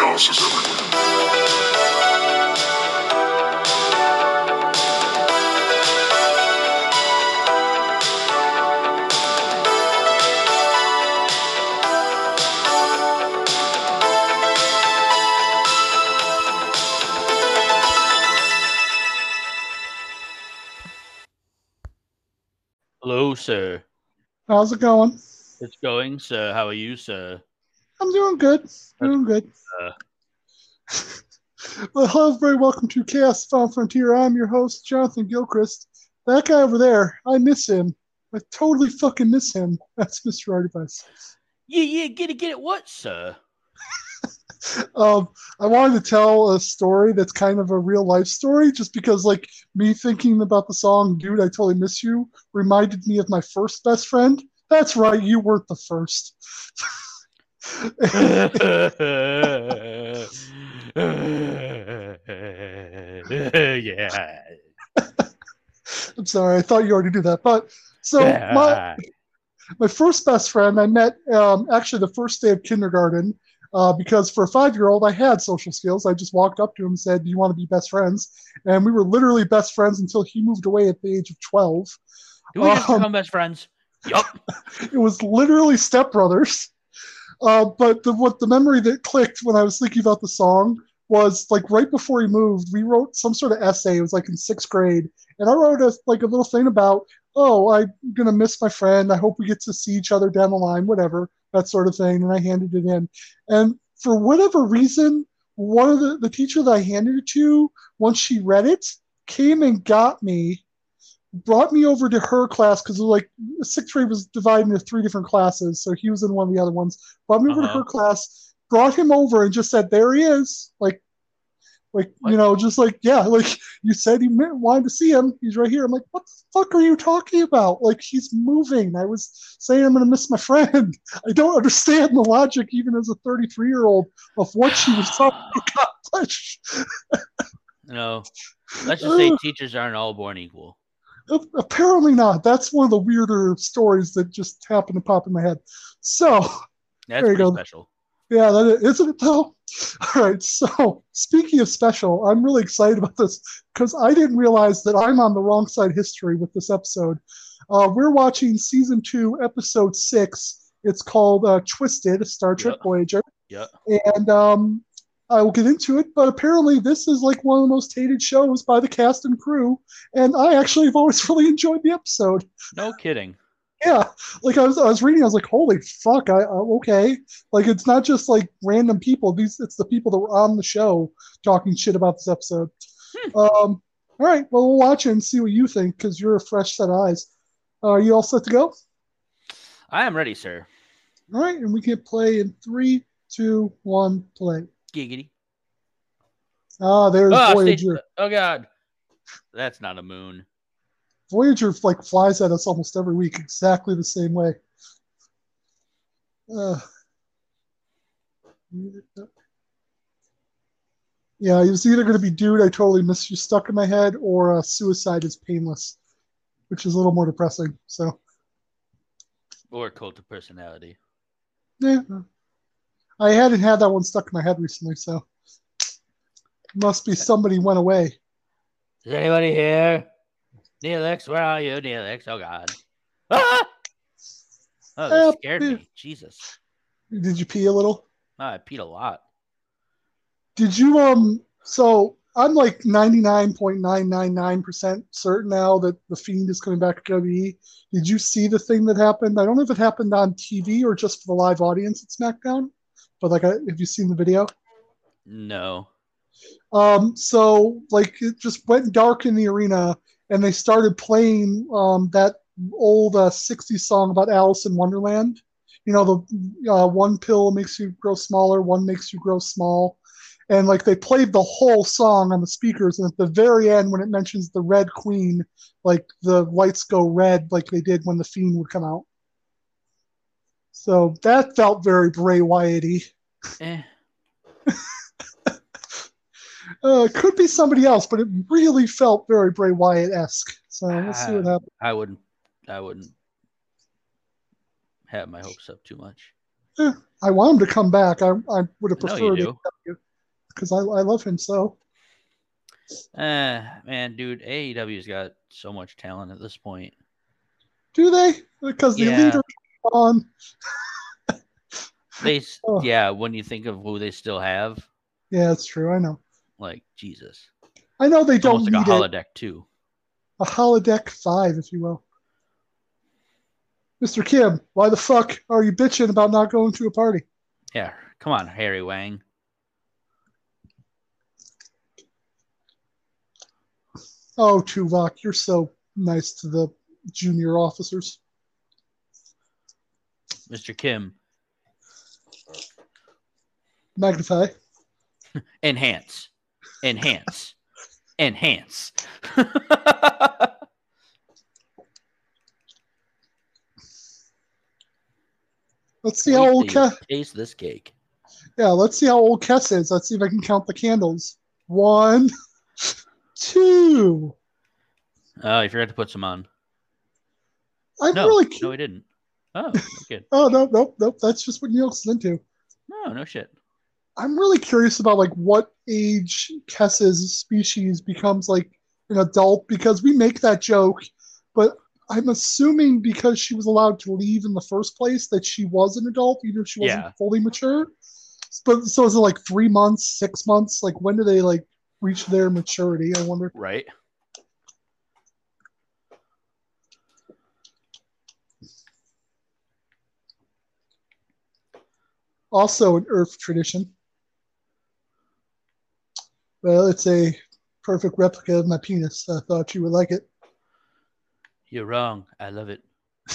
chaos is everywhere. Hello, sir. How's it going? It's going, sir. How are you, sir? I'm doing good. Doing good. uh, well, hello, everybody. Welcome to Chaos Found Frontier. I'm your host, Jonathan Gilchrist. That guy over there, I miss him. I totally fucking miss him. That's Mr. Artifice. Yeah, yeah, get it, get it. What, sir? Um, I wanted to tell a story that's kind of a real life story, just because, like, me thinking about the song "Dude, I Totally Miss You" reminded me of my first best friend. That's right, you weren't the first. yeah. I'm sorry, I thought you already knew that. But so my my first best friend I met um, actually the first day of kindergarten uh, because for a five year old I had social skills. I just walked up to him and said, "Do you want to be best friends?" And we were literally best friends until he moved away at the age of twelve. Do we just Um, become best friends? Yup. It was literally stepbrothers. Uh, but the, what the memory that clicked when I was thinking about the song was like right before he moved, we wrote some sort of essay. It was like in sixth grade, and I wrote a like a little thing about, oh, I'm gonna miss my friend. I hope we get to see each other down the line, whatever that sort of thing. And I handed it in, and for whatever reason, one of the the teacher that I handed it to, once she read it, came and got me brought me over to her class because like sixth grade was divided into three different classes, so he was in one of the other ones. Brought me over Uh-huh. to her class, brought him over, and just said, "There he is." Like, like What? you know, just like yeah, like you said, you wanted to see him. He's right here. I'm like, what the fuck are you talking about? Like he's moving. I was saying I'm gonna miss my friend. I don't understand the logic, even as a 33 year old, of what she was talking about. No. Let's just say teachers aren't all born equal. Apparently not. That's one of the weirder stories that just happened to pop in my head. So, That's There you pretty go. special. yeah, that is, isn't it though? All right. So, speaking of special, I'm really excited about this because I didn't realize that I'm on the wrong side of history with this episode. Uh, we're watching season two, episode six. It's called uh, Twisted, Star Trek Yeah. Voyager. Yeah. And um, I will get into it, but apparently this is like one of the most hated shows by the cast and crew, and I actually have always really enjoyed the episode. No kidding. Yeah, like I was, I was reading, I was like, "Holy fuck!" I uh, okay, like it's not just like random people; these it's the people that were on the show talking shit about this episode. Um, all right, well, we'll watch it and see what you think because you're a fresh set of eyes. Uh, are you all set to go? I am ready, sir. All right, and we can play in three, two, one, play. Giggity. Ah, there's Oh, Voyager. stage- oh God. That's not a moon. Voyager like flies at us almost every week exactly the same way. Uh, yeah, it was either going to be "Dude, I totally missed you" stuck in my head, or uh, "Suicide is painless," which is a little more depressing. So, Or cult of personality. yeah, I hadn't had that one stuck in my head recently, so must be somebody went away. Is anybody here? Neelix, where are you, Neelix? Oh God. Ah! Oh, that scared me. me. Jesus. Did you pee a little? Oh, I peed a lot. Did you um so I'm like 99.999% certain now that the fiend is coming back to WWE. Did you see the thing that happened? I don't know if it happened on TV or just for the live audience at SmackDown, but like, I, have you seen the video? No. Um, so like it just went dark in the arena, and they started playing um that old uh, 60s song about Alice in Wonderland. You know, the uh, one pill makes you grow smaller, one makes you grow small. And like they played the whole song on the speakers, and at the very end, when it mentions the Red Queen, like the lights go red, like they did when the Fiend would come out. So that felt very Bray Wyatt-y. Eh. Uh, could be somebody else, but it really felt very Bray Wyatt esque. So we'll see what happens. I wouldn't. I wouldn't have my hopes up too much. I want him to come back. I, I would have I know you preferred because I, I love him so. Uh, man, dude, AEW's got so much talent at this point. Do they? Because the Yeah. leader on. They, s- Oh. yeah, when you think of who they still have, Yeah, that's true. I know. like Jesus, I know they it's don't almost need like a it. holodeck too. a holodeck five, if you will. Mr. Kim, why the fuck are you bitching about not going to a party? Yeah, come on, Harry Wang. Oh, Tuvok, you're so nice to the junior officers. Mr. Kim, Magnify. enhance, enhance, enhance. Let's see how old Kes. taste this cake. Yeah, let's see how old Kes is. Let's see if I can count the candles. One, two. Oh, you forgot to put some on. I'm No, really. no, we didn't. Oh, good. Oh no, nope, nope. That's just what Niel's into. No, no shit. I'm really curious about like what age Kes's species becomes like an adult because we make that joke, but I'm assuming because she was allowed to leave in the first place that she was an adult, even if she wasn't Yeah. fully mature. But so is it like three months, six months? Like when do they like reach their maturity? I wonder. Right? Also an Earth tradition. Well, it's a perfect replica of my penis. I thought you would like it. You're wrong. I love it. I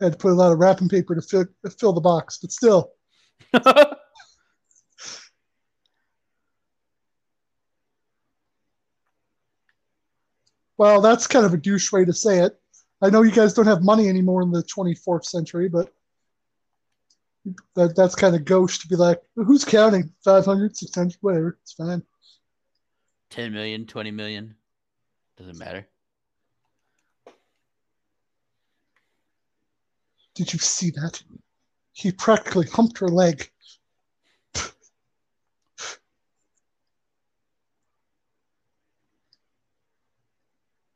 had to put a lot of wrapping paper to fill, fill the box, but still. Well, that's kind of a douche way to say it. I know you guys don't have money anymore in the 24th century, but that that's kind of gauche to be like, who's counting? 500, 600, whatever. It's fine. 10 million, 20 million. Doesn't matter. Did you see that? He practically humped her leg.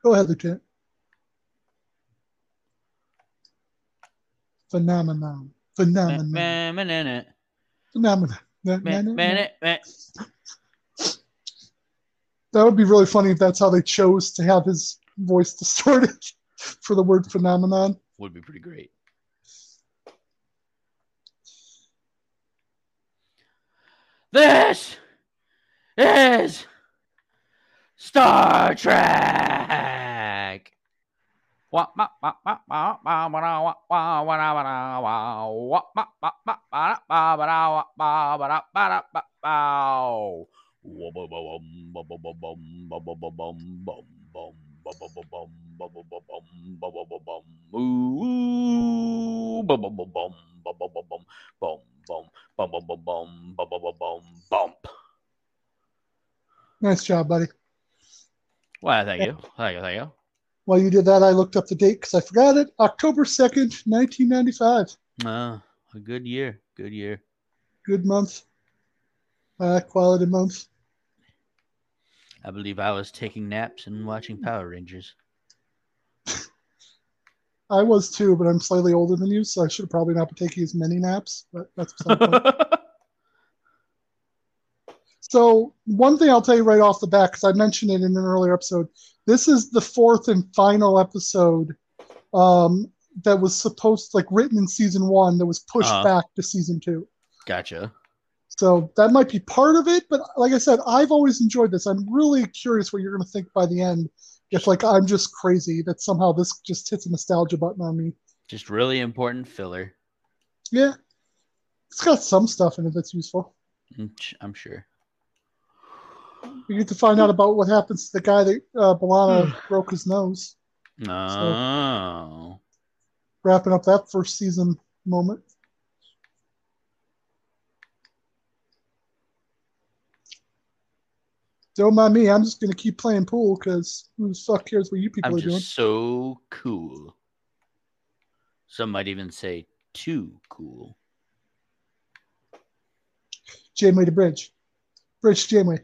Go ahead, Lieutenant. Phenomenon. Man. That would be really funny if that's how they chose to have his voice distorted for the word phenomenon. Would be pretty great. This is Star Trek. Nice job, buddy. Well, thank you. Thank you. Thank you. While you did that, I looked up the date because I forgot it. October 2nd, 1995. Uh, a good year. Good year. Good month. Uh, quality month. I believe I was taking naps and watching Power Rangers. I was too, but I'm slightly older than you, so I should have probably not been taking as many naps. But that's beside the point. So one thing I'll tell you right off the bat, because I mentioned it in an earlier episode, this is the fourth and final episode um, that was supposed, like, written in season one that was pushed Uh-huh. back to season two. gotcha. So that might be part of it, but like I said, I've always enjoyed this. I'm really curious what you're going to think by the end. If like I'm just crazy that somehow this just hits a nostalgia button on me. Just really important filler. Yeah, it's got some stuff in it that's useful. I'm sure. You get to find out about what happens to the guy that uh, B'Elanna broke his nose. Oh. Wrapping up that first season moment. Don't mind me. I'm just gonna keep playing pool because who the fuck cares what you people I'm are doing? just so cool. Some might even say too cool. Janeway to bridge. Bridge to Janeway.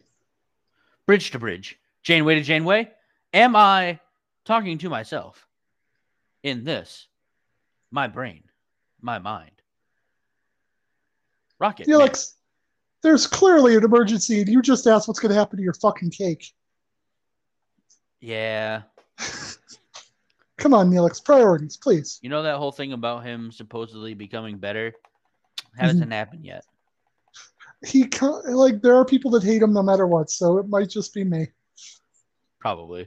Bridge to bridge. Janeway to Janeway. Am I talking to myself in this? My brain, my mind. Rocket. Man. Neelix, there's clearly an emergency, and you just asked what's going to happen to your fucking cake. Yeah. Come on, Neelix. Priorities, please. You know that whole thing about him supposedly becoming better? Mm-hmm. Hasn't happened yet. He ca- like there are people that hate him no matter what, so it might just be me. Probably.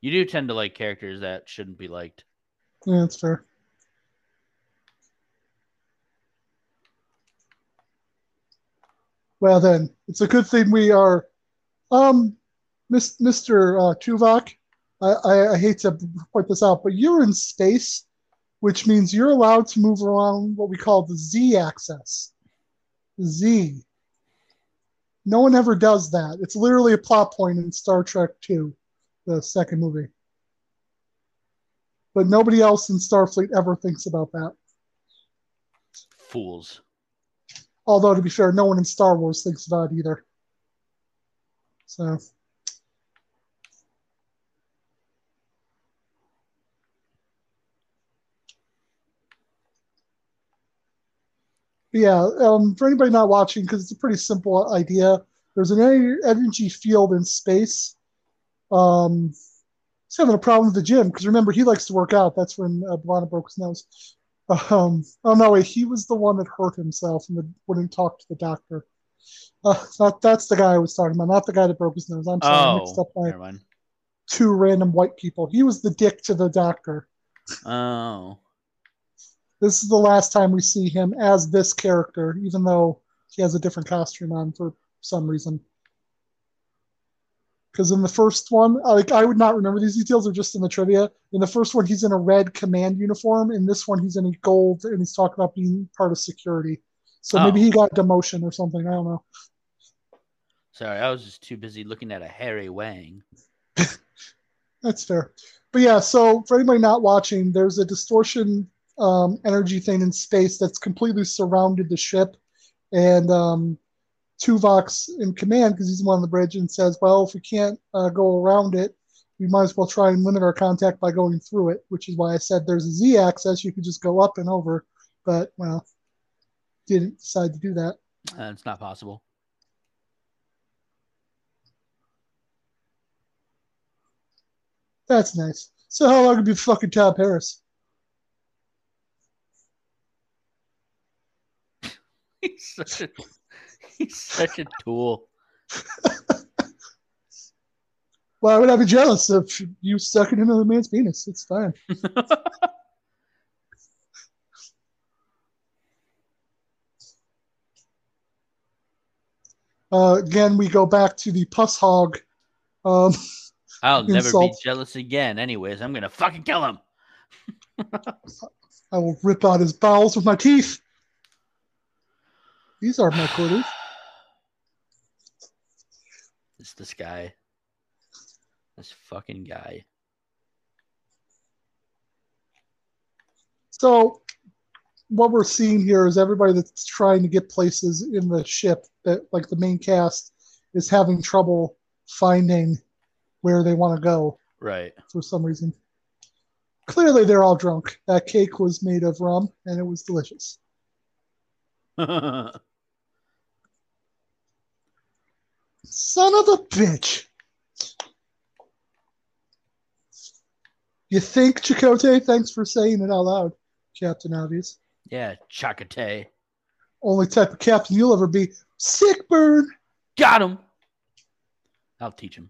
You do tend to like characters that shouldn't be liked. Yeah, that's fair. Well then, it's a good thing we are, um, Mr. Uh, Tuvok. I, I, I hate to point this out, but you're in space, which means you're allowed to move around what we call the Z axis. Z. No one ever does that. It's literally a plot point in Star Trek 2, the second movie. But nobody else in Starfleet ever thinks about that. Fools. Although, to be fair, no one in Star Wars thinks about it either. So. Yeah, um, for anybody not watching, because it's a pretty simple idea, there's an energy field in space. Um, he's having a problem with the gym because remember he likes to work out. That's when uh, B'Elanna broke his nose. Um, oh no, wait, he was the one that hurt himself and the, wouldn't talk to the doctor. Uh, that, that's the guy I was talking about, not the guy that broke his nose. I'm sorry, I mixed Oh, up my two random white people. He was the dick to the doctor. Oh, This is the last time we see him as this character, even though he has a different costume on for some reason. Because in the first one, like I would not remember these details; are just in the trivia. In the first one, he's in a red command uniform. In this one, he's in a gold, and he's talking about being part of security. So maybe Oh. he got demotion or something. I don't know. sorry. I was just too busy looking at a Harry Wang. That's fair. But yeah, so for anybody not watching, there's a distortion um, energy thing in space that's completely surrounded the ship. And um, Tuvok's in command because he's the one on the bridge and says, well, if we can't uh, go around it, we might as well try and limit our contact by going through it, which is why I said there's a Z axis. You could just go up and over. But, well, didn't decide to do that. Uh, it's not possible. That's nice. So how long have you fucking Tom Paris? He's such a he's such a tool. Why would I be jealous if you sucking into the man's penis? It's fine. Uh, again, we go back to the pus hog. Um, I'll never be jealous again. Anyways, I'm gonna fucking kill him. I will rip out his bowels with my teeth. These are my quarters. It's this guy. This fucking guy. So, what we're seeing here is everybody that's trying to get places in the ship, that like the main cast, is having trouble finding where they want to go. Right. for some reason. Clearly, they're all drunk. That cake was made of rum, and it was delicious. Son of a bitch! You think, Chakotay? Thanks for saying it out loud, Captain Obvious. yeah, Chakotay. Only type of captain you'll ever be. Sick burn! Got him. I'll teach him.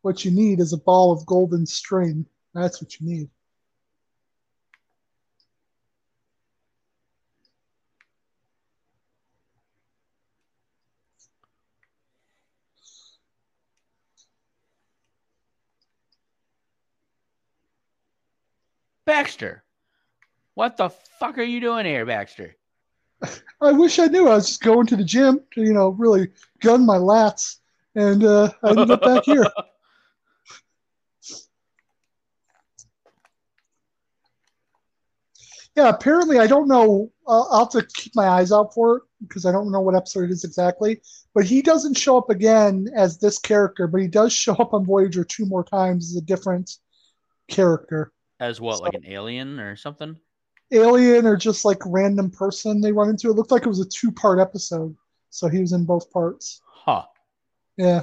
What you need is a ball of golden string. That's what you need. Baxter. What the fuck are you doing here, Baxter? I wish I knew. I was just going to the gym to, you know, really gun my lats, and uh, I ended up back here. Yeah, apparently I don't know. Uh, I'll have to keep my eyes out for it because I don't know what episode it is exactly. But he doesn't show up again as this character, but he does show up on Voyager two more times as a different character, As what, So- like an alien or something? alien or just like random person they run into. It looked like it was a two part episode, so he was in both parts. Huh. Yeah.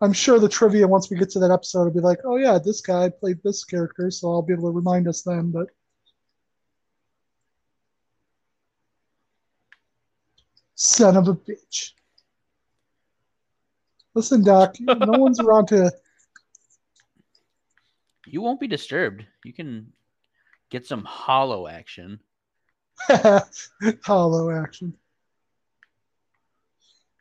I'm sure the trivia once we get to that episode will be like, oh yeah, this guy played this character, so I'll be able to remind us then. But son of a bitch. Listen, Doc, no one's around to. You won't be disturbed. You can get some hollow action. hollow action.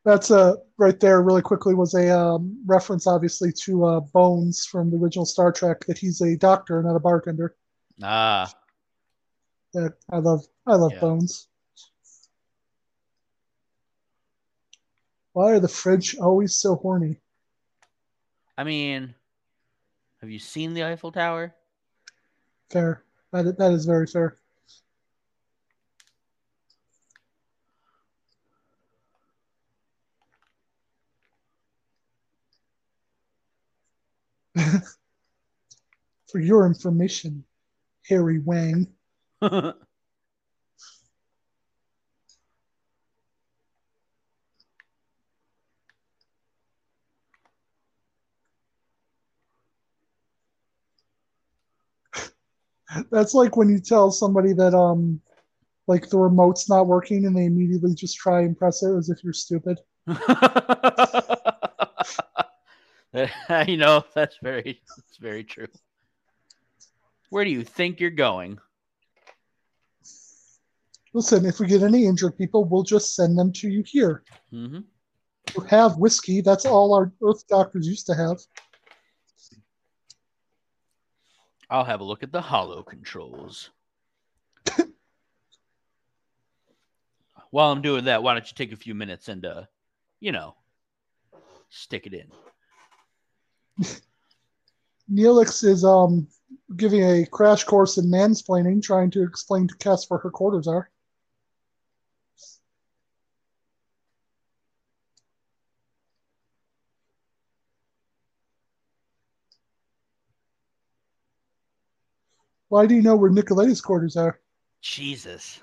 That's uh, right there, really quickly, was a um, reference, obviously, to uh, Bones from the original Star Trek, that he's a doctor, not a bartender. Ah, Yeah, I love, I love Yeah. Bones. Why are the French always so horny? I mean, have you seen the Eiffel Tower? Fair. That that is very fair. For your information, Harry Wang. That's like when you tell somebody that um like the remote's not working and they immediately just try and press it as if you're stupid. you know, that's very that's very true. Where do you think you're going? Listen, if we get any injured people, we'll just send them to you here. hmm You have whiskey. That's all our Earth doctors used to have. I'll have a look at the holo controls. While I'm doing that, why don't you take a few minutes and uh, you know, stick it in. Neelix is um giving a crash course in mansplaining, trying to explain to Kes where her quarters are. Why do you know where Nicoletti's quarters are? Jesus.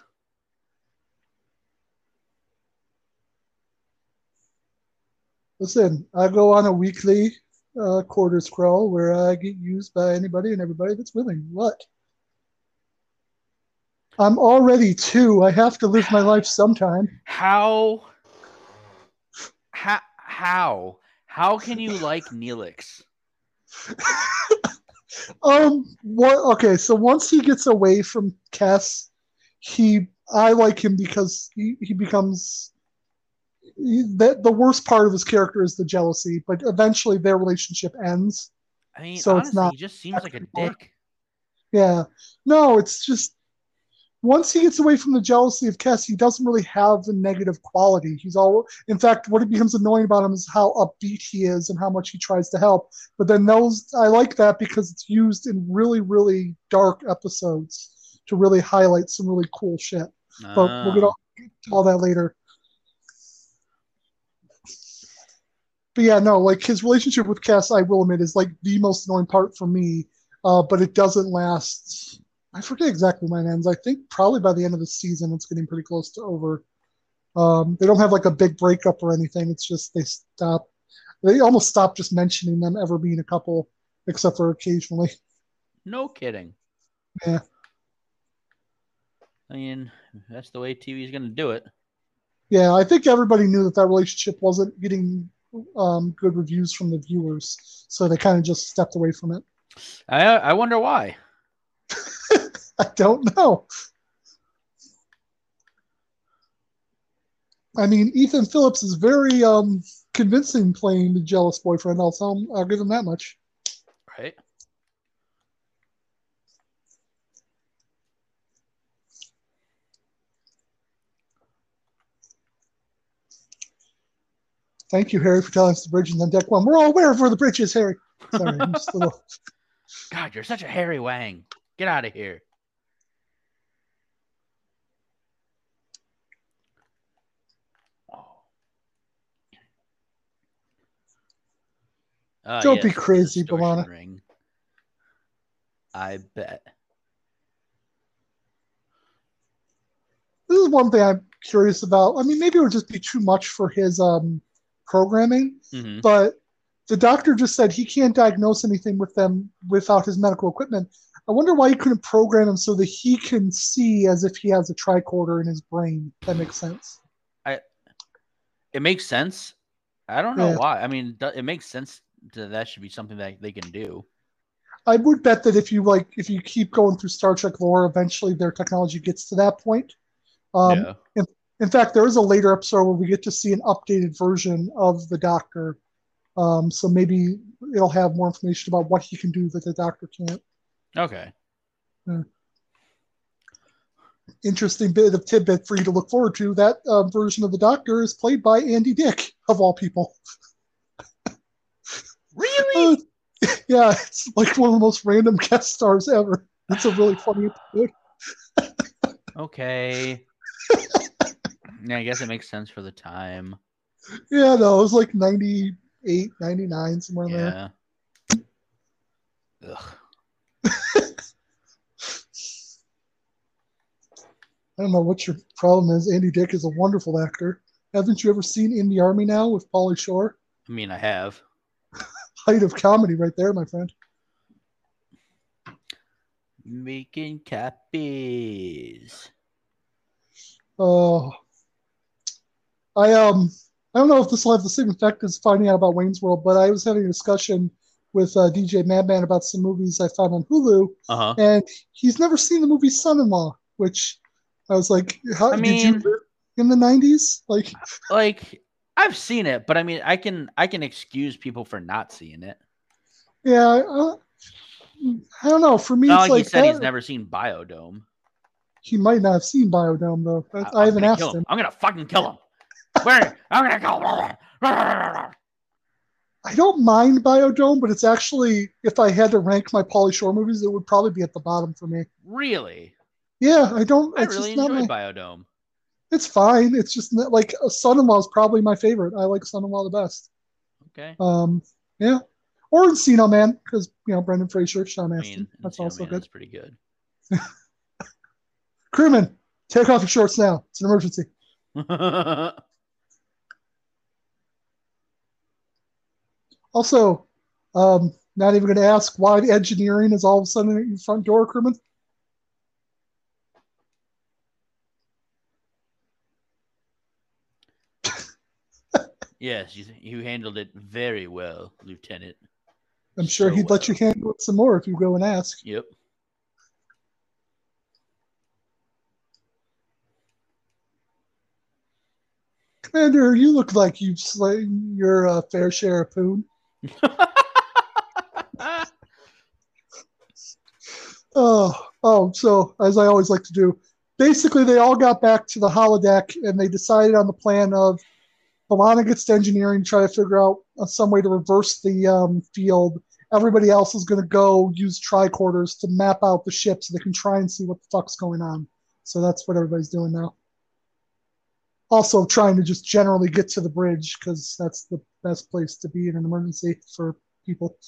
Listen, I go on a weekly uh, quarters crawl where I get used by anybody and everybody that's willing. What? I'm already two. I have to live my life sometime. How how how how can you like Neelix? Um, what? Okay, so once he gets away from Kes, he I like him because he, he becomes he, that the worst part of his character is the jealousy, but eventually their relationship ends. I mean, So it's not he just seems like a dick. Yeah. No, it's just once he gets away from the jealousy of Kes, he doesn't really have the negative quality. He's all in fact, what becomes annoying about him is how upbeat he is and how much he tries to help. But then those I like that because it's used in really, really dark episodes to really highlight some really cool shit. But we'll get Ah. all, to all that later. But yeah, no, like his relationship with Kes, I will admit, is like the most annoying part for me. Uh, but it doesn't last. I forget exactly when it ends. I think probably by the end of the season, it's getting pretty close to over. Um, they don't have like a big breakup or anything. It's just they stop. They almost stop just mentioning them ever being a couple, except for occasionally. No kidding. Yeah. I mean, that's the way TV is going to do it. Yeah, I think everybody knew that that relationship wasn't getting um, good reviews from the viewers, so they kind of just stepped away from it. I I wonder why. I don't know. I mean, Ethan Phillips is very um, convincing playing the jealous boyfriend. I'll tell him, I'll give him that much. Right? Thank you, Harry, for telling us the bridge is on deck one. We're all aware of where the bridge is, Harry. Sorry, I'm just a little. God, you're such a Harry Wang. Get out of here. Oh. Ah, Don't be yes, the crazy, distortion Ring. I bet. This is one thing I'm curious about. I mean, maybe it would just be too much for his um, programming, Mhm. but the doctor just said he can't diagnose anything with them without his medical equipment. I wonder why he couldn't program him so that he can see as if he has a tricorder in his brain. That makes sense. I, It makes sense. I don't know Yeah. why. I mean, it makes sense that that should be something that they can do. I would bet that if you like, if you keep going through Star Trek lore, eventually their technology gets to that point. Um, yeah. In fact, there is a later episode where we get to see an updated version of the Doctor. Um, so maybe it'll have more information about what he can do that the Doctor can't. Okay. Interesting bit of tidbit for you to look forward to. That uh, version of the Doctor is played by Andy Dick, of all people. Really? Uh, yeah, it's like one of the most random guest stars ever. It's a really funny episode. Okay. yeah, I guess it makes sense for the time. Yeah, no, it was like 98, 99, somewhere in there. Yeah. Ugh. I don't know what your problem is. Andy Dick is a wonderful actor. Haven't you ever seen In the Army Now with Pauly Shore? I mean, I have. Height of comedy right there, my friend. Making copies. Oh, I um, I don't know if this will have the same effect as finding out about Wayne's World, but I was having a discussion with uh, DJ Madman about some movies I found on Hulu, Uh huh. and he's never seen the movie Son-in-Law, which I was like, how I did you in the '90s? Like, Like, I've seen it, but I mean, I can I can excuse people for not seeing it. yeah, uh, I don't know. For me, Not it's like like he said he's never seen Biodome. he might not have seen Biodome though. I, I haven't asked kill him. I'm gonna fucking kill him. Where? I'm gonna go. I don't mind Biodome, but it's actually if I had to rank my Pauly Shore movies, it would probably be at the bottom for me. Really? Yeah, I don't. I really enjoyed my, Biodome. It's fine. It's just not, like uh, Son-in-Law is probably my favorite. I like Son-in-Law the best. Okay. Um, yeah, or Encino Man because you know Brendan Fraser, Sean I Astin. mean, That's Encino also Man good. is pretty good. Crewman, take off your shorts now. It's an emergency. Also, um, not even going to ask why the engineering is all of a sudden at your front door, Crewman. Yes, you, you handled it very well, Lieutenant. I'm sure So he'd let you handle it some more if you go and ask. Yep. Commander, you look like you've slain your uh, fair share of poon. Oh, oh, so as I always like to do, basically they all got back to the holodeck and they decided on the plan of B'Elanna gets to engineering, try to figure out some way to reverse the um, field. Everybody else is going to go use tricorders to map out the ship so they can try and see what the fuck's going on. So that's what everybody's doing now. Also, trying to just generally get to the bridge because that's the best place to be in an emergency for people.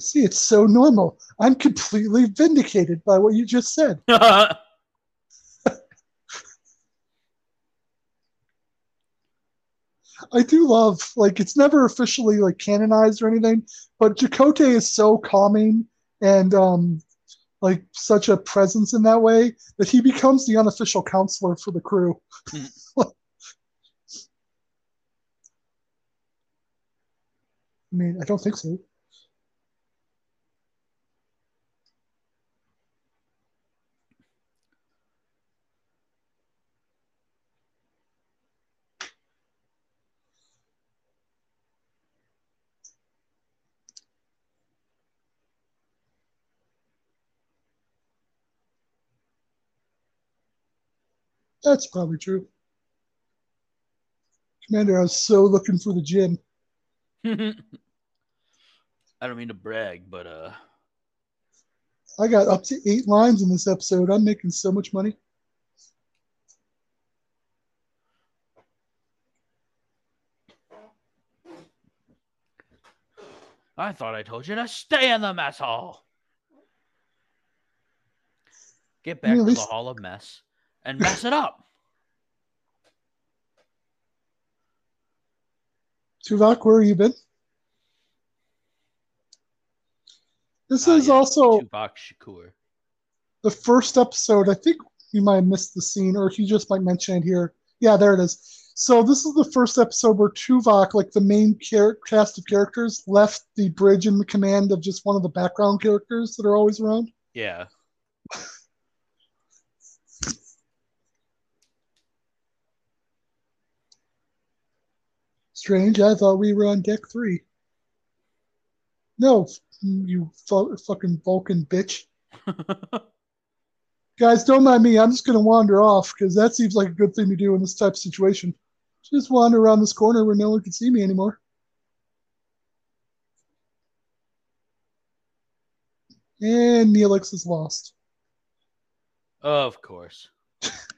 See, it's so normal. I'm completely vindicated by what you just said. I do love, like, it's never officially like canonized or anything, but Chakotay is so calming and um, like such a presence in that way that he becomes the unofficial counselor for the crew. I mean, I don't think so. That's probably true. Commander, I was so looking for the gym. I don't mean to brag, but uh, I got up to eight lines in this episode. I'm making so much money. I thought I told you to stay in the mess hall. Get back mean, at to the hall of mess and mess it up. Tuvok, where have you been? This Ah, is yeah, also Tuvok Shakur. the first episode. I think you might have missed the scene, or he just might mention it here. Yeah, there it is. So this is the first episode where Tuvok, like the main char- cast of characters, left the bridge in the command of just one of the background characters that are always around. Yeah. Strange. I thought we were on deck three. No, you fu- fucking Vulcan bitch. Guys, don't mind me. I'm just going to wander off because that seems like a good thing to do in this type of situation. Just wander around this corner where no one can see me anymore. And Neelix is lost. of course.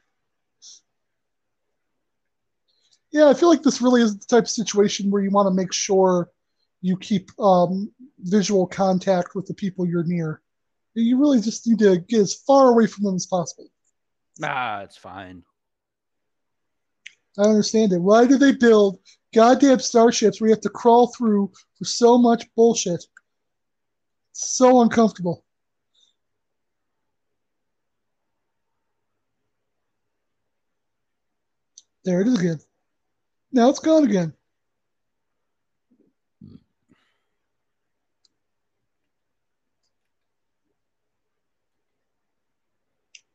Yeah, I feel like this really is the type of situation where you want to make sure you keep um, visual contact with the people you're near. You really just need to get as far away from them as possible. Ah, it's fine. I understand it. Why do they build goddamn starships where you have to crawl through for so much bullshit? It's so uncomfortable. There it is again. Now it's gone again.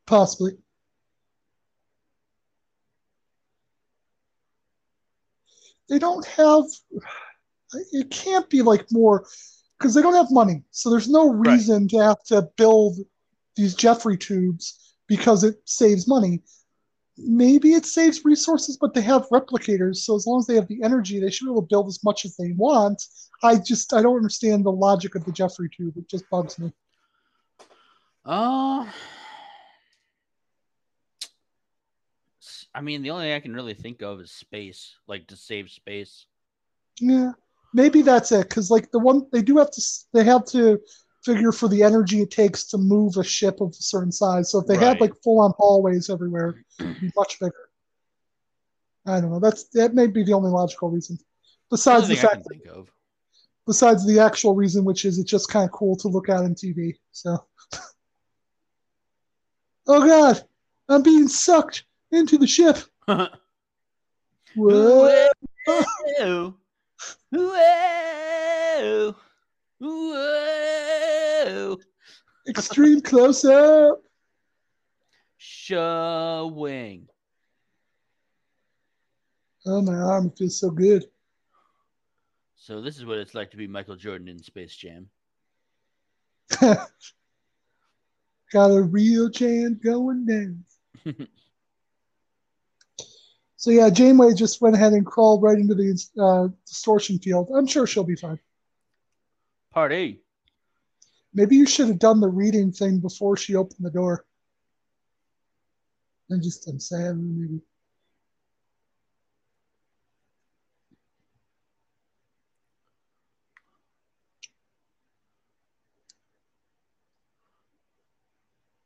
Possibly. They don't have. It can't be like more because they don't have money. So there's no Right. reason to have to build these Jeffrey tubes because it saves money. Maybe it saves resources, but they have replicators. So as long as they have the energy, they should be able to build as much as they want. I just I don't understand the logic of the Jeffrey tube. It just bugs me. Uh, I mean, the only thing I can really think of is space, like to save space. Yeah, maybe that's it. Because like the one they do have to, they have to figure for the energy it takes to move a ship of a certain size. So if they had like full on hallways everywhere, it'd be much bigger. I don't know. That's that may be the only logical reason. Besides the fact, of. besides the actual reason, which is it's just kind of cool to look at on TV. So, oh god, I'm being sucked into the ship. Whoa. Whoa. Whoa. Whoa. Extreme close up. Showing. Oh my arm feels so good. So this is what it's like to be Michael Jordan in Space Jam. Got a real chance going down. so yeah, Janeway just went ahead and crawled right into the uh, distortion field. I'm sure she'll be fine. Party. Maybe you should have done the reading thing before she opened the door. I'm just I'm sad maybe.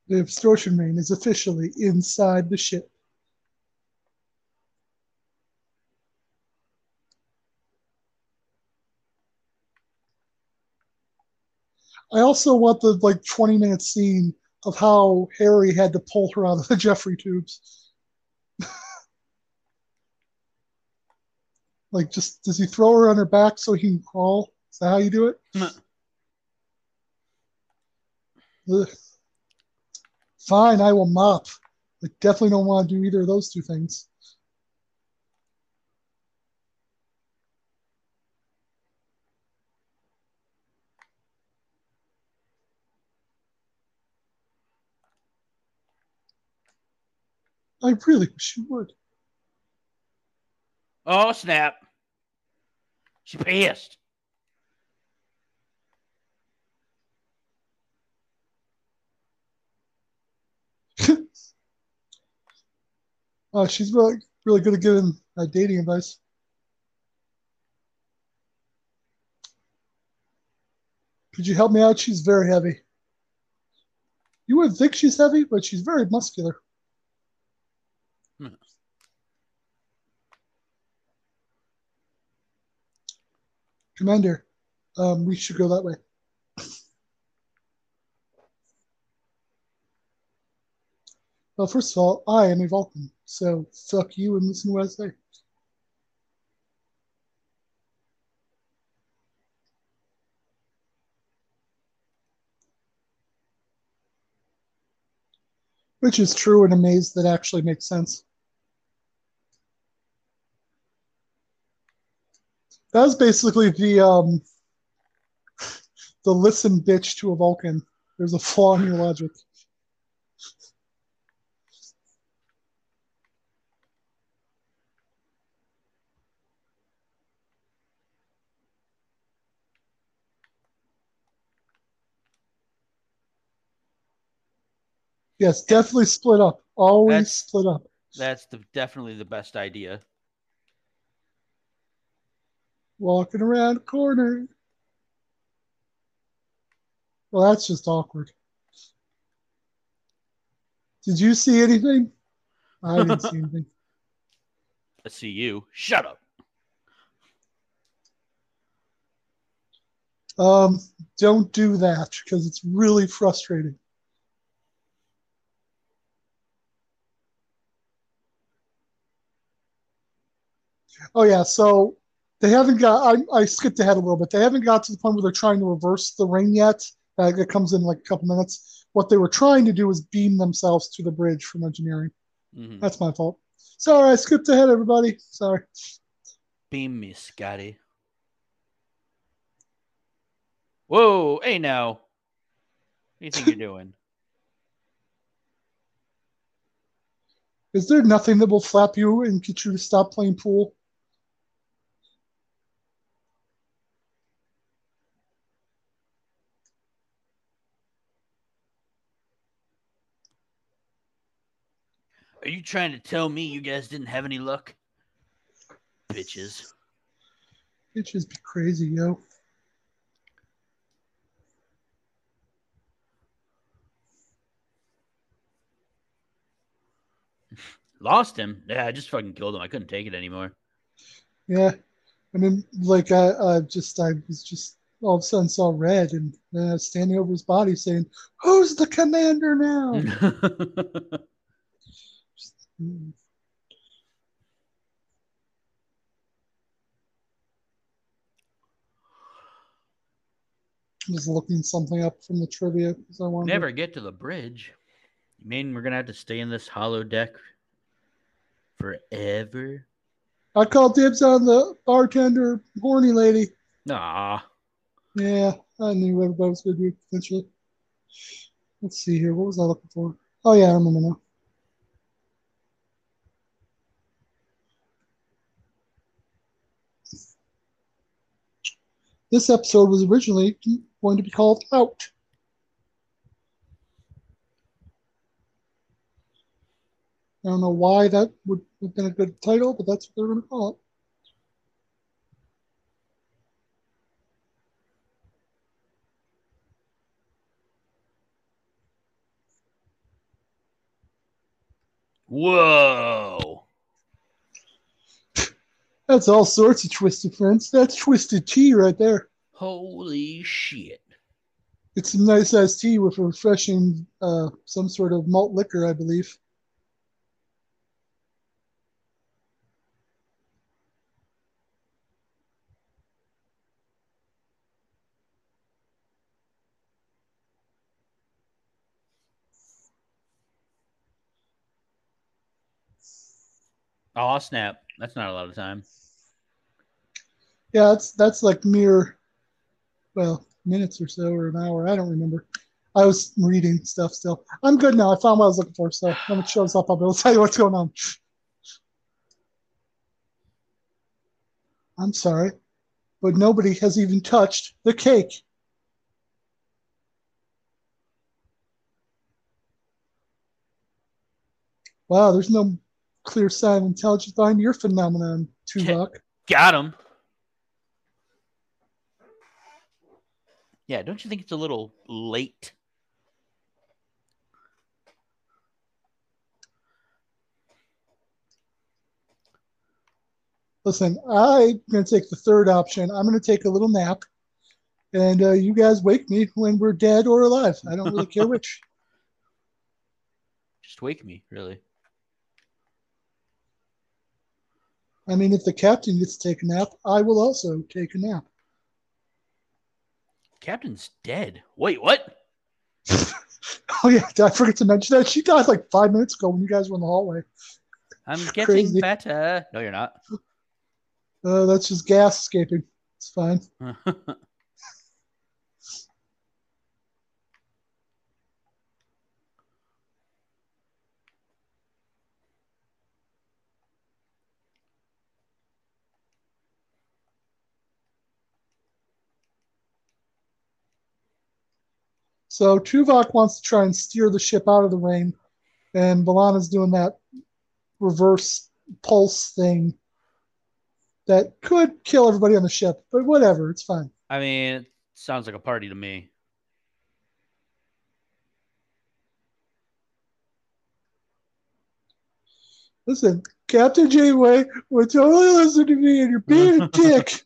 The distortion ring is officially inside the ship. I also want the like 20 minute scene of how Harry had to pull her out of the Jeffrey tubes. like, just does he throw her on her back so he can crawl? Is that how you do it? Ugh. Fine, I will mop. I definitely don't want to do either of those two things. I really wish you would. Oh, snap. She pissed. oh, she's really, really good at giving uh, dating advice. Could you help me out? She's very heavy. You would think she's heavy, but she's very muscular. Hmm. Commander, um, we should go that way. Well, first of all, I am a Vulcan, so fuck you and listen to what I say. Which is true in a maze that actually makes sense. That's basically the um, the listen bitch to a Vulcan. There's a flaw in your logic. Yes, definitely split up. Always That's- split up. That's the definitely the best idea. Walking around a corner. Well, that's just awkward. Did you see anything? I didn't see anything. I see you. Shut up. Um, don't do that because it's really frustrating. Oh yeah, so they haven't got. I, I skipped ahead a little bit. They haven't got to the point where they're trying to reverse the rain yet. Uh, it comes in like a couple minutes. What they were trying to do was beam themselves to the bridge from engineering. Mhm. That's my fault. Sorry, I skipped ahead, everybody. Sorry. Beam me, Scotty. Whoa, hey now. What do you think you're doing? Is there nothing that will flap you and get you to stop playing pool? You trying to tell me you guys didn't have any luck? Bitches. It just be crazy, yo. Lost him? Yeah, I just fucking killed him. I couldn't take it anymore. Yeah. I mean, like I, I just, I was just all of a sudden saw red and uh, standing over his body saying, "Who's the commander now?" Mm. Just looking something up from the trivia because I wanted. Never get to the bridge. You mean we're gonna have to stay in this holodeck forever? I called dibs on the bartender, horny lady. Nah. Yeah, I knew everybody was going to do eventually. Let's see here. What was I looking for? Oh yeah, I remember now. This episode was originally going to be called Out. I don't know why that would have been a good title, but that's what they're going to call it. Whoa. That's all sorts of twisted friends. That's twisted tea right there. Holy shit. It's some nice iced tea with a refreshing, uh, some sort of malt liquor, I believe. Oh snap. That's not a lot of time. Yeah, that's that's like mere, well, minutes or so, or an hour. I don't remember. I was reading stuff still. I'm good now. I found what I was looking for. So when it shows up, I'll be able to tell you what's going on. I'm sorry, but nobody has even touched the cake. Wow, there's no clear sign of intelligence behind your phenomenon, Tuvok. Got him. Yeah, don't you think it's a little late? Listen, I'm going to take the third option. I'm going to take a little nap, and uh, you guys wake me when we're dead or alive. I don't really care which. Just wake me, really. I mean, if the captain gets to take a nap, I will also take a nap. Captain's dead. Wait, what? Oh yeah, did I forget to mention that? She died like five minutes ago when you guys were in the hallway. I'm getting Crazy. better. No, you're not. Uh, that's just gas escaping. It's fine. So Tuvok wants to try and steer the ship out of the rain, and B'Elanna's doing that reverse pulse thing that could kill everybody on the ship, but whatever, it's fine. I mean, it sounds like a party to me. Listen, Captain Janeway would totally listen to me, and you're being a dick.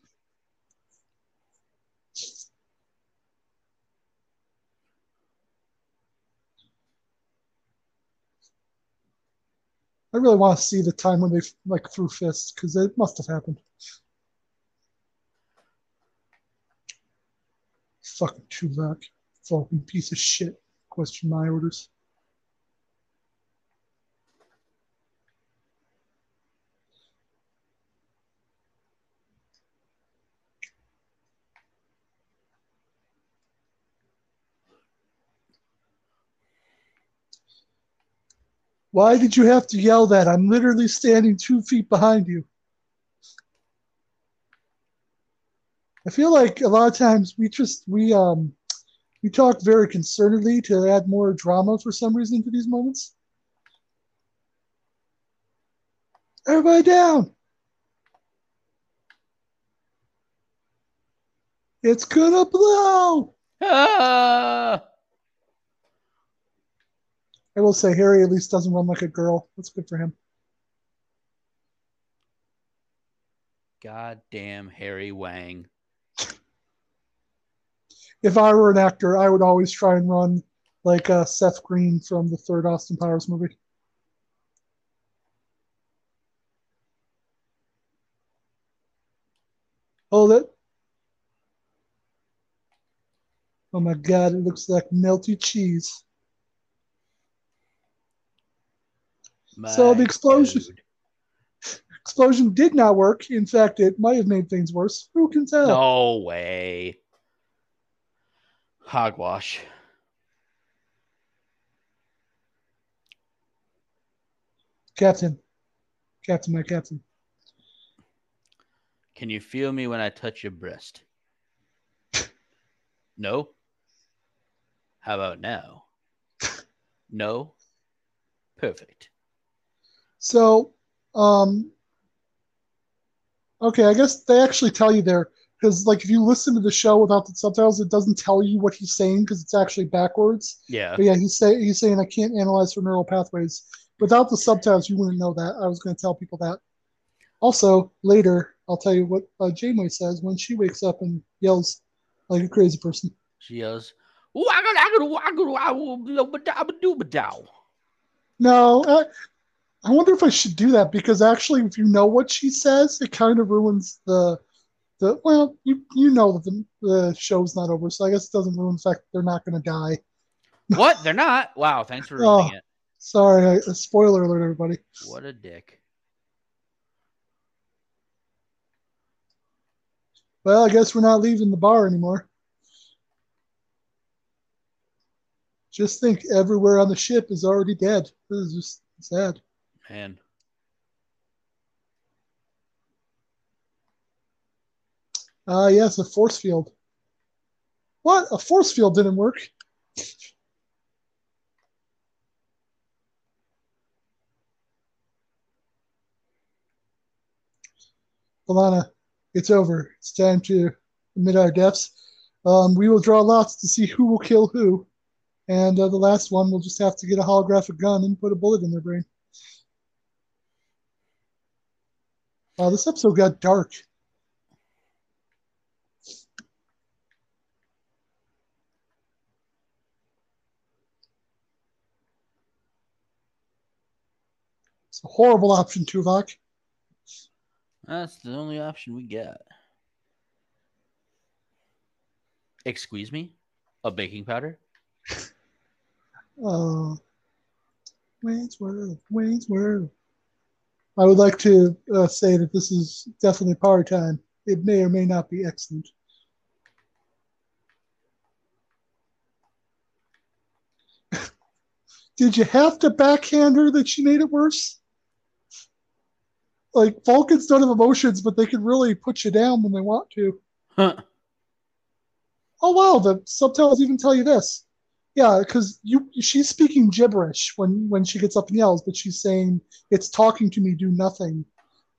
I really want to see the time when they like threw fists because it must have happened. Fucking Tuvok, fucking piece of shit. Question my orders. Why did you have to yell that? I'm literally standing two feet behind you. I feel like a lot of times we just we um we talk very concernedly to add more drama for some reason to these moments. Everybody down. It's gonna blow. Ah! I will say Harry at least doesn't run like a girl. That's good for him. God damn Harry Wang. If I were an actor, I would always try and run like uh, Seth Green from the third Austin Powers movie. Hold it. Oh my god, it looks like melty cheese. So the explosion- dude. Explosion did not work. In fact, it might have made things worse. Who can tell? No way. Hogwash. Captain. Captain, my captain. Can you feel me when I touch your breast? no? How about now? no? Perfect. So, um, okay, I guess they actually tell you there because, like, if you listen to the show without the subtitles, it doesn't tell you what he's saying because it's actually backwards. Yeah. But yeah, he's say he's saying I can't analyze for neural pathways. Without the subtitles, you wouldn't know that. I was going to tell people that. Also, later, I'll tell you what uh, Janeway says when she wakes up and yells like a crazy person. She yells. No, I, I wonder if I should do that because actually, if you know what she says, it kind of ruins the the. Well, you you know that the, the show's not over, so I guess it doesn't ruin the fact that they're not going to die. What? They're not? Wow, thanks for Oh. it. Sorry, I, a spoiler alert, everybody. What a dick. Well, I guess we're not leaving the bar anymore. Just think, everywhere on the ship is already dead. This is just sad. Man. Ah, yes, a force field. What? A force field didn't work. B'Elanna, it's over. It's time to admit our deaths. Um, we will draw lots to see who will kill who. And uh, the last one will just have to get a holographic gun and put a bullet in their brain. Wow, this episode got dark. It's a horrible option, Tuvok. That's the only option we got. Excuse me? A baking powder? Uh, Wayne's World, Wayne's World. I would like to uh, say that this is definitely power time. It may or may not be excellent. Did you have to backhand her that she made it worse? Like Vulcans don't have emotions, but they can really put you down when they want to. Huh. Oh wow, the subtitles even tell you this. Yeah, because you she's speaking gibberish when when she gets up and yells, but she's saying it's talking to me, do nothing.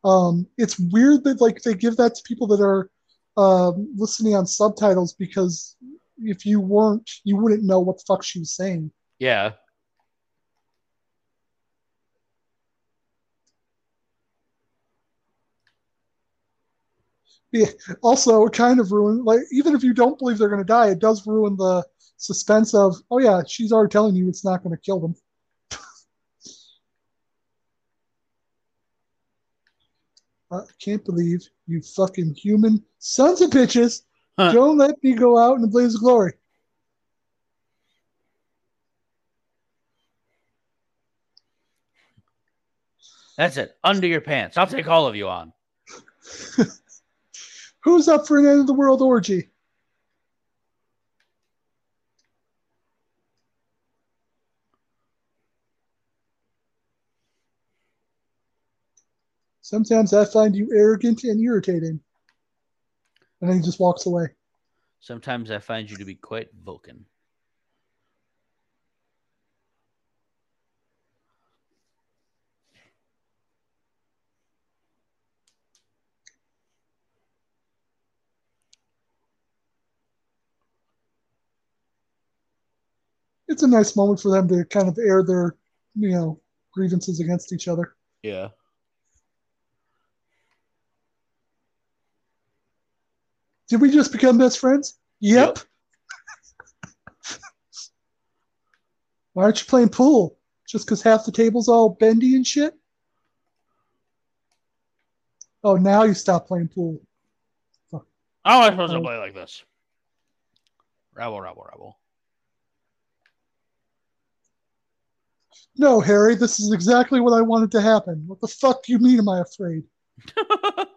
Um, it's weird that like they give that to people that are um, listening on subtitles because if you weren't, you wouldn't know what the fuck she was saying. Yeah. Yeah. Also, it kind of ruin like even if you don't believe they're going to die, it does ruin the suspense of oh yeah, she's already telling you it's not going to kill them. I can't believe you fucking human sons of bitches Huh. don't let me go out in a blaze of glory. That's it. Under your pants. I'll take all of you on. Who's up for an end of the world orgy? Sometimes I find you arrogant and irritating. And then he just walks away. Sometimes I find you to be quite Vulcan. It's a nice moment for them to kind of air their, you know, grievances against each other. Yeah. Did we just become best friends? Yep. Why aren't you playing pool? Just because half the table's all bendy and shit? Oh, now you stop playing pool. How am I supposed Oh. to play like this? Rabble, rabble, rabble. No, Harry, this is exactly what I wanted to happen. What the fuck do you mean am I afraid?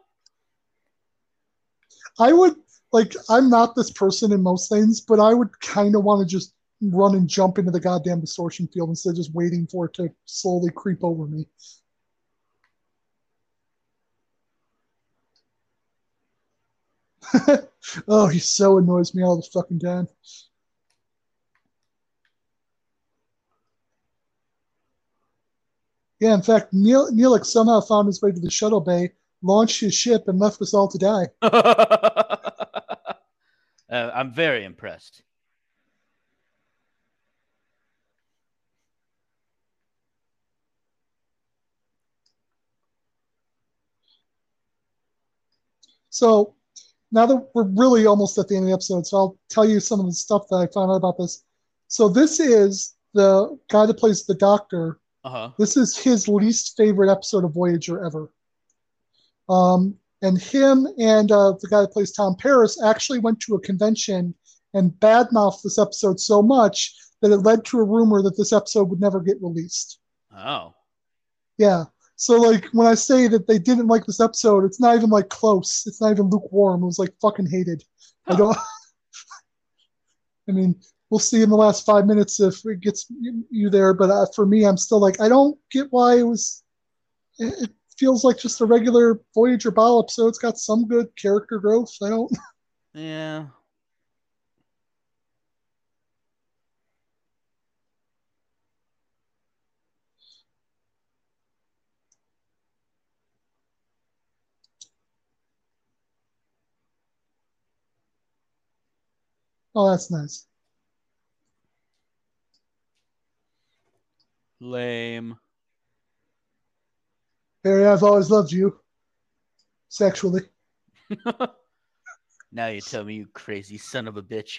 I would like I'm not this person in most things, but I would kind of want to just run and jump into the goddamn distortion field instead of just waiting for it to slowly creep over me. oh, he so annoys me all the fucking time. Yeah, in fact, Neil Neelix somehow found his way to the shuttle bay, launched his ship, and left us all to die. uh, I'm very impressed. So now that we're really almost at the end of the episode, so I'll tell you some of the stuff that I found out about this. So this is the guy that plays the Doctor. Uh huh. This is his least favorite episode of Voyager ever. Um, and him and uh, the guy that plays Tom Paris actually went to a convention and badmouthed this episode so much that it led to a rumor that this episode would never get released. Oh. Yeah. So like when I say that they didn't like this episode, it's not even like close. It's not even lukewarm. It was like fucking hated. I don't. I mean, we'll see in the last five minutes if it gets you- there. But uh, for me, I'm still like I don't get why it was. It feels like just a regular Voyager Ball so It's got some good character growth. I don't. Yeah. Oh, that's nice. Lame. Barry, I've always loved you. Sexually. now you tell me, you crazy son of a bitch.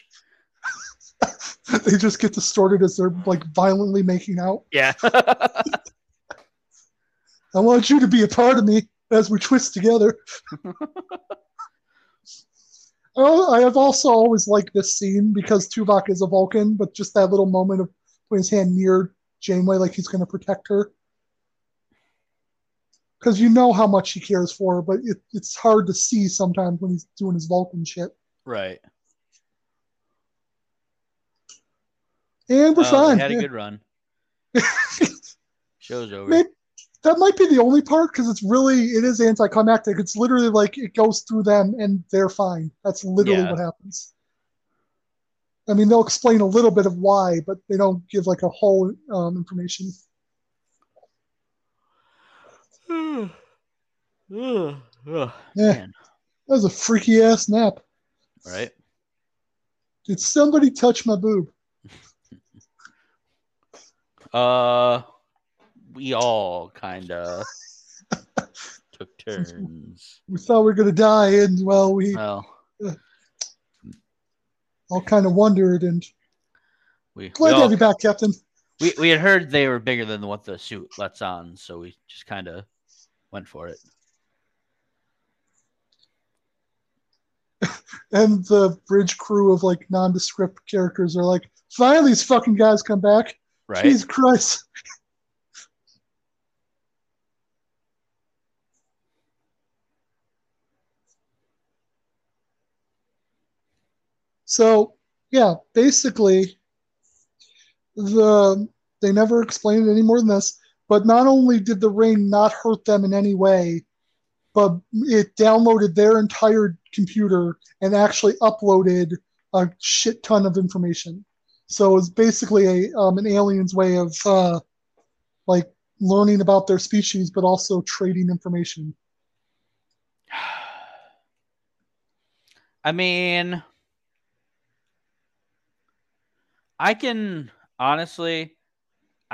they just get distorted as they're like violently making out. Yeah. I want you to be a part of me as we twist together. oh, I have also always liked this scene because Tuvok is a Vulcan, but just that little moment of putting his hand near Janeway like he's going to protect her. Because you know how much he cares for her, but it, it's hard to see sometimes when he's doing his Vulcan shit. right. And we're Oh, fine. we had a good run. Show's over. Maybe- that might be the only part because it's really it is anticlimactic. It's literally like it goes through them and they're fine. That's literally Yeah. what happens. I mean, they'll explain a little bit of why, but they don't give like a whole um, information. Ugh. Ugh. Ugh. Yeah, Man. that was a freaky ass nap. Right. Did somebody touch my boob? Uh, we all kind of took turns. We thought we were gonna die, and well, we Well, all kind of wondered. And we glad we, to all- have you back, Captain. we we had heard they were bigger than what the suit lets on, so we just kind of went for it. And the bridge crew of like nondescript characters are like, finally, these fucking guys come back. Right. Jesus Christ. So, yeah, basically, the they never explained it any more than this. But not only did the rain not hurt them in any way, but it downloaded their entire computer and actually uploaded a shit ton of information. So it was basically a um, an alien's way of uh, like learning about their species, but also trading information. I mean, I can honestly,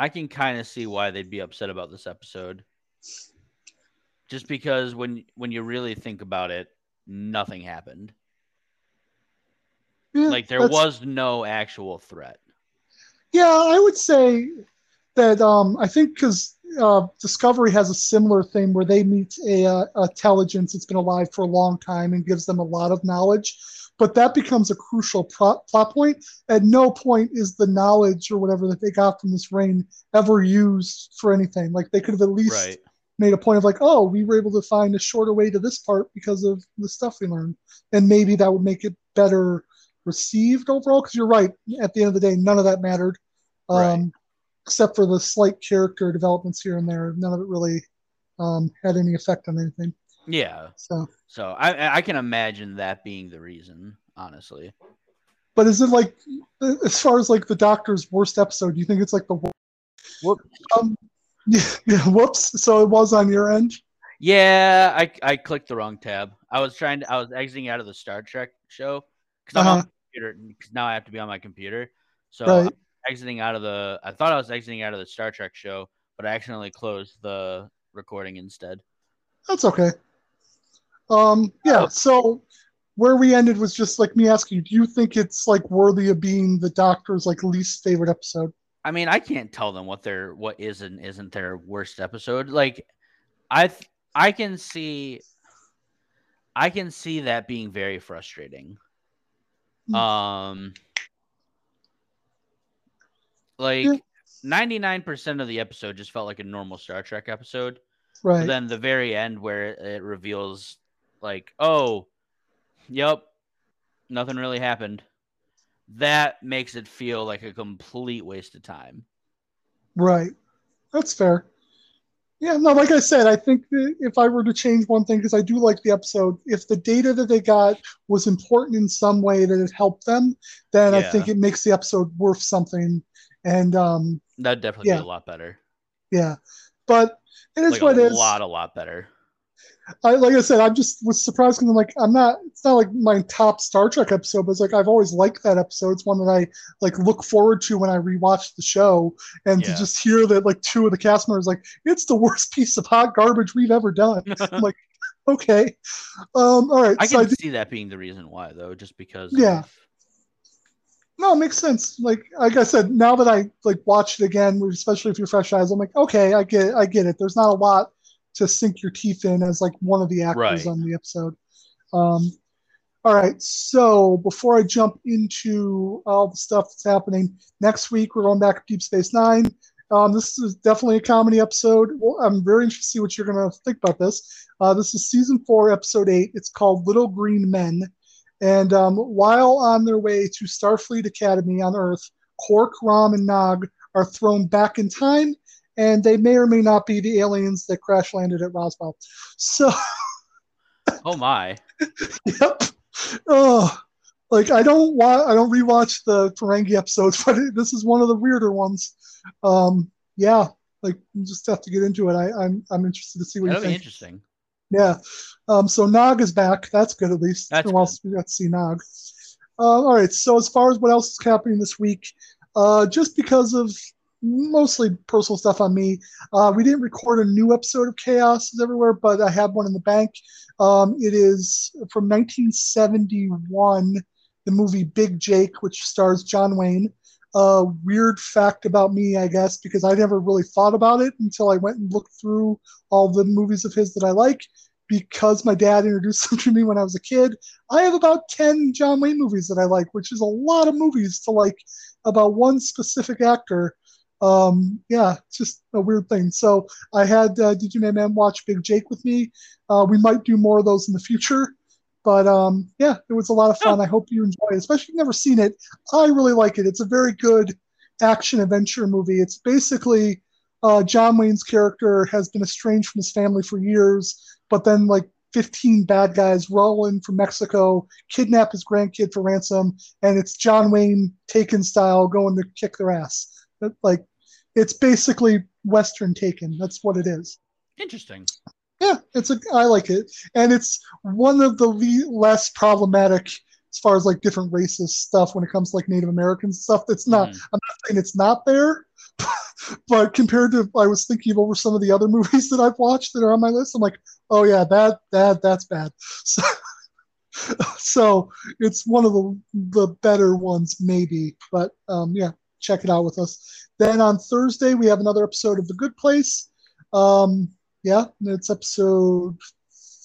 I can kind of see why they'd be upset about this episode. Just because when when you really think about it, nothing happened. Yeah, Like there that's- was no actual threat. Yeah, I would say that um, I think because uh, Discovery has a similar thing where they meet a uh, intelligence that's been alive for a long time and gives them a lot of knowledge, but that becomes a crucial plot, plot point. At no point is the knowledge or whatever that they got from this rain ever used for anything. Like they could have at least Right. made a point of like, oh, we were able to find a shorter way to this part because of the stuff we learned, and maybe that would make it better received overall. Because you're right, at the end of the day, none of that mattered, um, Right. except for the slight character developments here and there. None of it really um, had any effect on anything. Yeah. So, So I I can imagine that being the reason, honestly. but is it like as far as like the Doctor's worst episode? Do you think it's like the wor- Whoop. um, yeah, yeah, whoops. So it was on your end. Yeah, I I clicked the wrong tab. I was trying to I was exiting out of the Star Trek show because I'm on Uh-huh. my computer because now I have to be on my computer. So Right. I'm exiting out of the I thought I was exiting out of the Star Trek show, but I accidentally closed the recording instead. That's okay. Um, yeah, Oh. so where we ended was just like me asking you, do you think it's like worthy of being the doctor's like least favorite episode? I mean, I can't tell them what their what is and isn't their worst episode. Like, I th- I can see, I can see that being very frustrating. Hmm. Um, like ninety nine percent of the episode just felt like a normal Star Trek episode. Right. But then the very end where it reveals, like, oh, yep, nothing really happened. That makes it feel like a complete waste of time. Right. That's fair. Yeah, no, like I said, I think that if I were to change one thing, because I do like the episode, if the data that they got was important in some way that it helped them, then I think it makes the episode worth something. And um, That'd definitely Yeah. be a lot better. yeah, but it is Like what a it is. lot, a lot better. I like I said, I just was surprised because I'm like, I'm not. It's not like my top Star Trek episode, but it's like I've always liked that episode. It's one that I like look forward to when I rewatch the show, and Yeah. to just hear that like two of the cast members like it's the worst piece of hot garbage we've ever done. I'm like, okay, um, all right. I so can I see that being the reason why, though, just because. Yeah. of- no, it makes sense. Like like I said, now that I like watch it again, especially if you're fresh eyes, I'm like, okay, I get I get it. There's not a lot to sink your teeth in as like one of the actors Right. on the episode. Um, all right, so before I jump into all the stuff that's happening next week, we're going back to Deep Space Nine. Um, this is definitely a comedy episode. Well, I'm very interested to see what you're going to think about this. Uh, this is season four, episode eight. It's called Little Green Men. And um, while on their way to Starfleet Academy on Earth, Quark, Rom, and Nog are thrown back in time, and they may or may not be the aliens that crash landed at Roswell. So, Oh my! yep. Oh, like I don't wa- I don't rewatch the Ferengi episodes, but it, this is one of the weirder ones. Um, yeah, like you just have to get into it. I, I'm I'm interested to see what That'll you be think. interesting. Yeah. Um, so Nog is back. That's good at least. That's been a while good. since we got to see Nog. Uh, all right. So as far as what else is happening this week, uh, just because of mostly personal stuff on me, uh, we didn't record a new episode of Chaos is Everywhere, but I have one in the bank. Um, it is from 1971, the movie Big Jake, which stars John Wayne. Uh, weird fact about me, I guess, because I never really thought about it until I went and looked through all the movies of his that I like because my dad introduced them to me when I was a kid. I have about 10 John Wayne movies that I like, which is a lot of movies to like about one specific actor. Um, yeah, just a weird thing. So I had uh, DJ watch Big Jake with me. Uh, we might do more of those in the future. But um, yeah, it was a lot of fun. I hope you enjoy it, especially if you've never seen it. I really like it. It's a very good action adventure movie. It's basically uh, John Wayne's character has been estranged from his family for years, but then like 15 bad guys roll in from Mexico, kidnap his grandkid for ransom, and it's John Wayne Taken style going to kick their ass. Like it's basically Western Taken. That's what it is. Interesting. Yeah, it's a I like it, and it's one of the le- less problematic as far as like different racist stuff when it comes to like Native American stuff. That's not. Mhm. I'm not saying it's not there, but compared to I was thinking over some of the other movies that I've watched that are on my list, I'm like, oh yeah, that that that's bad. So, so it's one of the the better ones maybe, but um, yeah, check it out with us. Then on Thursday we have another episode of The Good Place. Um, yeah, it's episode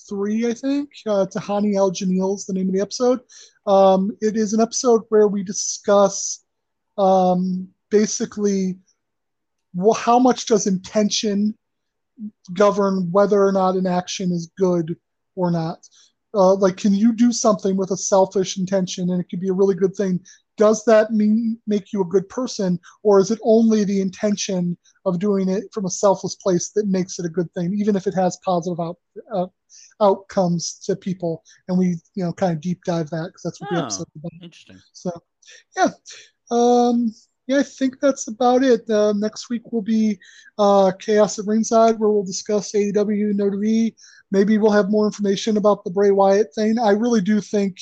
three, I think. Uh, Tahani El is the name of the episode. Um, it is an episode where we discuss um, basically wh- how much does intention govern whether or not an action is good or not. Uh, like, can you do something with a selfish intention and it could be a really good thing? Does that mean make you a good person, or is it only the intention of doing it from a selfless place that makes it a good thing, even if it has positive out, uh, outcomes to people? And we, you know, kind of deep dive that because that's what the Oh. episode's about. Interesting. So, yeah. Um, yeah, I think that's about it. Uh, next week will be uh, Chaos at Ringside, where we'll discuss AEW and WWE. Maybe we'll have more information about the Bray Wyatt thing. I really do think,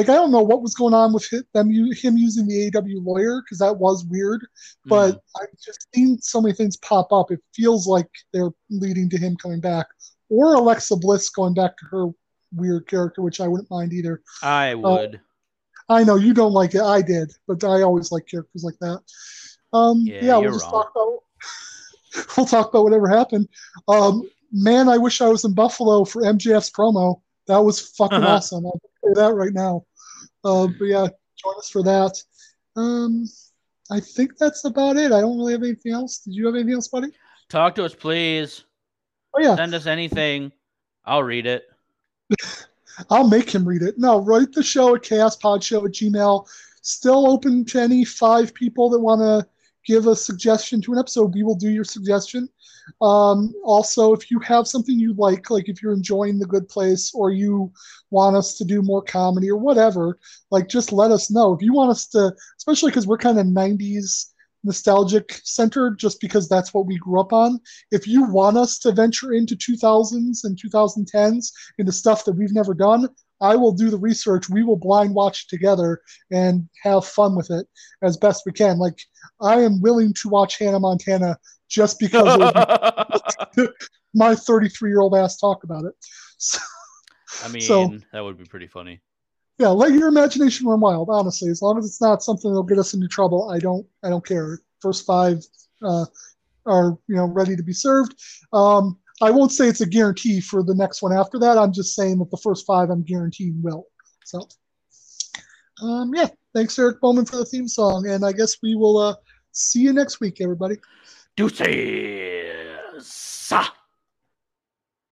like, I don't know what was going on with hi- them, him using the AEW lawyer because that was weird. But Mhm. I've just seen so many things pop up. It feels like they're leading to him coming back, or Alexa Bliss going back to her weird character, which I wouldn't mind either. I would. I know you don't like it. I did, but I always like characters like that. Um, Yeah, yeah, we'll just wrong. talk about we'll talk about whatever happened. Um, man, I wish I was in Buffalo for MJF's promo. That was fucking awesome. I'll say that right now. Uh, but yeah, join us for that. Um, I think that's about it. I don't really have anything else. Did you have anything else, buddy? Talk to us, please. Oh yeah, Send us anything. I'll read it. I'll make him read it. No, write the show at chaospodshow at gmail. Still open to any five people that want to give a suggestion to an episode. We will do your suggestion. Um, also, if you have something you like, like if you're enjoying The Good Place or you want us to do more comedy or whatever, like just let us know. If you want us to, especially because we're kind of 90s nostalgic center just because that's what we grew up on. If you want us to venture into 2000s and 2010s into stuff that we've never done, I will do the research. We will blind watch together and have fun with it as best we can. Like I am willing to watch Hannah Montana just because my 33 year old ass talk about it. So, I mean, So- that would be pretty funny. yeah, let your imagination run wild. Honestly, as long as it's not something that'll get us into trouble, I don't. I don't care. First five uh, are you know ready to be served. Um, I won't say it's a guarantee for the next one after that. I'm just saying that the first five I'm guaranteeing will. So, um, yeah, thanks Eric Bowman for the theme song, and I guess we will uh, see you next week, everybody. Deuces.